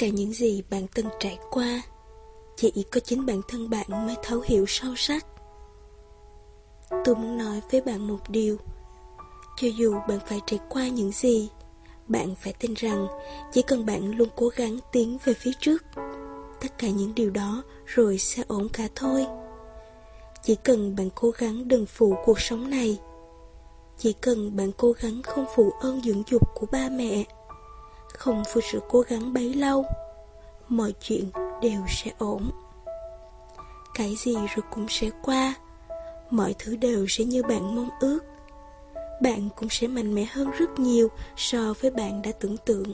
cả những gì bạn từng trải qua, chỉ có chính bản thân bạn mới thấu hiểu sâu sắc. Tôi muốn nói với bạn một điều. Cho dù bạn phải trải qua những gì, bạn phải tin rằng chỉ cần bạn luôn cố gắng tiến về phía trước, tất cả những điều đó rồi sẽ ổn cả thôi. Chỉ cần bạn cố gắng đừng phụ cuộc sống này, chỉ cần bạn cố gắng không phụ ơn dưỡng dục của ba mẹ không phụ sự cố gắng bấy lâu, Mọi chuyện đều sẽ ổn. Cái gì rồi cũng sẽ qua, Mọi thứ đều sẽ như bạn mong ước. Bạn cũng sẽ mạnh mẽ hơn rất nhiều So với bạn đã tưởng tượng.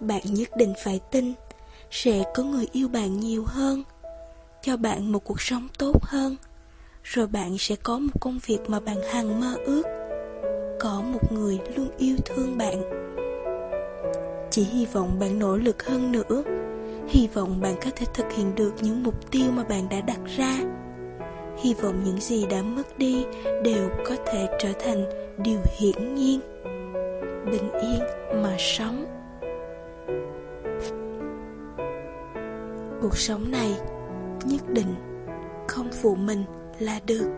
Bạn nhất định phải tin Sẽ có người yêu bạn nhiều hơn, Cho bạn một cuộc sống tốt hơn, rồi bạn sẽ có một công việc mà bạn hằng mơ ước. Có một người luôn yêu thương bạn. Chỉ hy vọng bạn nỗ lực hơn nữa. Hy vọng bạn có thể thực hiện được những mục tiêu mà bạn đã đặt ra. Hy vọng những gì đã mất đi đều có thể trở thành điều hiển nhiên. Bình yên mà sống. Cuộc sống này nhất định không phụ mình là được.